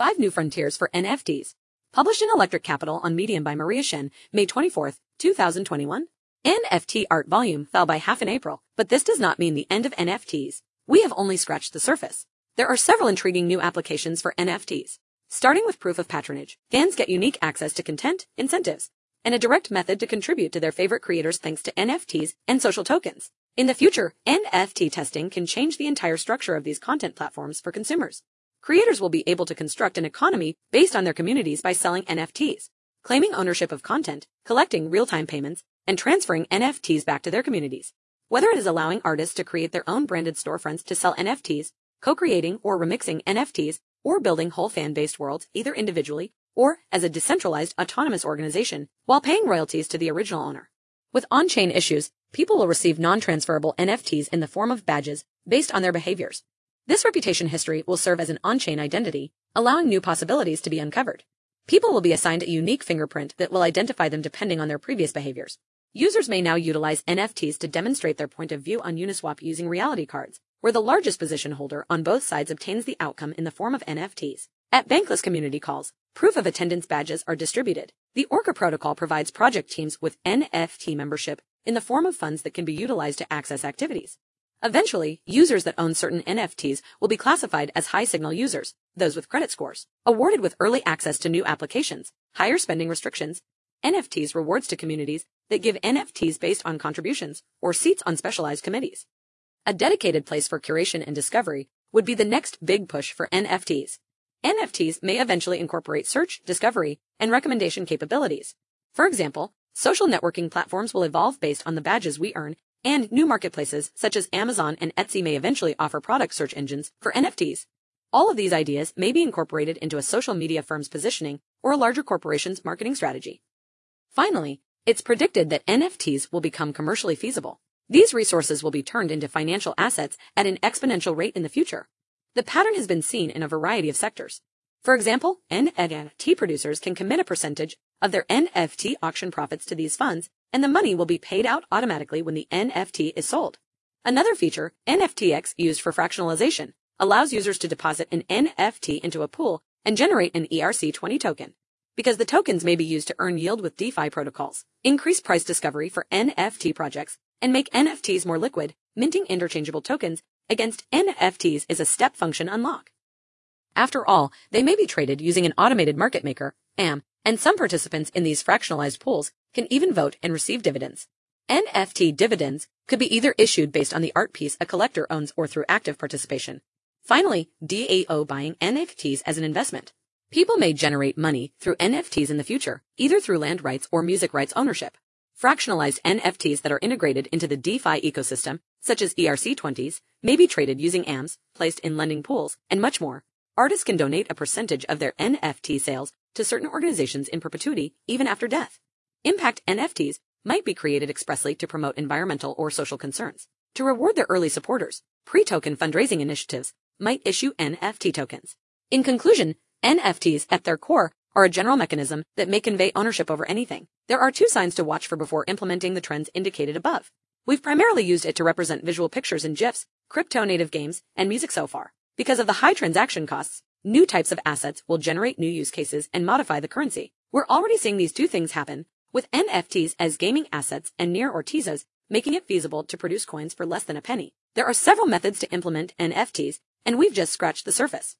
Five New Frontiers for NFTs. Published in Electric Capital on Medium by Maria Shen, May 24, 2021. NFT art volume fell by half in April, but this does not mean the end of NFTs. We have only scratched the surface. There are several intriguing new applications for NFTs. Starting with proof of patronage, fans get unique access to content, incentives, and a direct method to contribute to their favorite creators thanks to NFTs and social tokens. In the future, NFT testing can change the entire structure of these content platforms for consumers. Creators will be able to construct an economy based on their communities by selling NFTs, claiming ownership of content, collecting real-time payments, and transferring NFTs back to their communities. Whether it is allowing artists to create their own branded storefronts to sell NFTs, co-creating or remixing NFTs, or building whole fan-based worlds either individually or as a decentralized autonomous organization while paying royalties to the original owner. With on-chain issues, people will receive non-transferable NFTs in the form of badges based on their behaviors. This reputation history will serve as an on-chain identity, allowing new possibilities to be uncovered. People will be assigned a unique fingerprint that will identify them depending on their previous behaviors. Users may now utilize NFTs to demonstrate their point of view on Uniswap using reality cards, where the largest position holder on both sides obtains the outcome in the form of NFTs. At Bankless community calls, proof of attendance badges are distributed. The Orca protocol provides project teams with NFT membership in the form of funds that can be utilized to access activities. Eventually, users that own certain NFTs will be classified as high signal users, those with credit scores, awarded with early access to new applications, higher spending restrictions, NFTs rewards to communities that give NFTs based on contributions or seats on specialized committees. A dedicated place for curation and discovery would be the next big push for NFTs. NFTs may eventually incorporate search, discovery, and recommendation capabilities. For example, social networking platforms will evolve based on the badges we earn and new marketplaces such as Amazon and Etsy may eventually offer product search engines for NFTs. All of these ideas may be incorporated into a social media firm's positioning or a larger corporation's marketing strategy. Finally, it's predicted that NFTs will become commercially feasible. These resources will be turned into financial assets at an exponential rate in the future. The pattern has been seen in a variety of sectors. For example, NFT producers can commit a percentage of their NFT auction profits to these funds and the money will be paid out automatically when the NFT is sold. Another feature, NFTX used for fractionalization, allows users to deposit an NFT into a pool and generate an ERC20 token. Because the tokens may be used to earn yield with DeFi protocols, increase price discovery for NFT projects, and make NFTs more liquid, minting interchangeable tokens against NFTs is a step function unlock. After all, they may be traded using an automated market maker, AM, and some participants in these fractionalized pools can even vote and receive dividends. NFT dividends could be either issued based on the art piece a collector owns or through active participation. Finally, DAO buying NFTs as an investment. People may generate money through NFTs in the future, either through land rights or music rights ownership. Fractionalized NFTs that are integrated into the DeFi ecosystem, such as ERC20s, may be traded using AMS, placed in lending pools, and much more. Artists can donate a percentage of their NFT sales to certain organizations in perpetuity, even after death. Impact NFTs might be created expressly to promote environmental or social concerns. To reward their early supporters, pre-token fundraising initiatives might issue NFT tokens. In conclusion, NFTs at their core are a general mechanism that may convey ownership over anything. There are two signs to watch for before implementing the trends indicated above. We've primarily used it to represent visual pictures and GIFs, crypto native games, and music so far. Because of the high transaction costs, new types of assets will generate new use cases and modify the currency. We're already seeing these two things happen with NFTs as gaming assets and Near or Tezos, making it feasible to produce coins for less than a penny. There are several methods to implement NFTs, and we've just scratched the surface.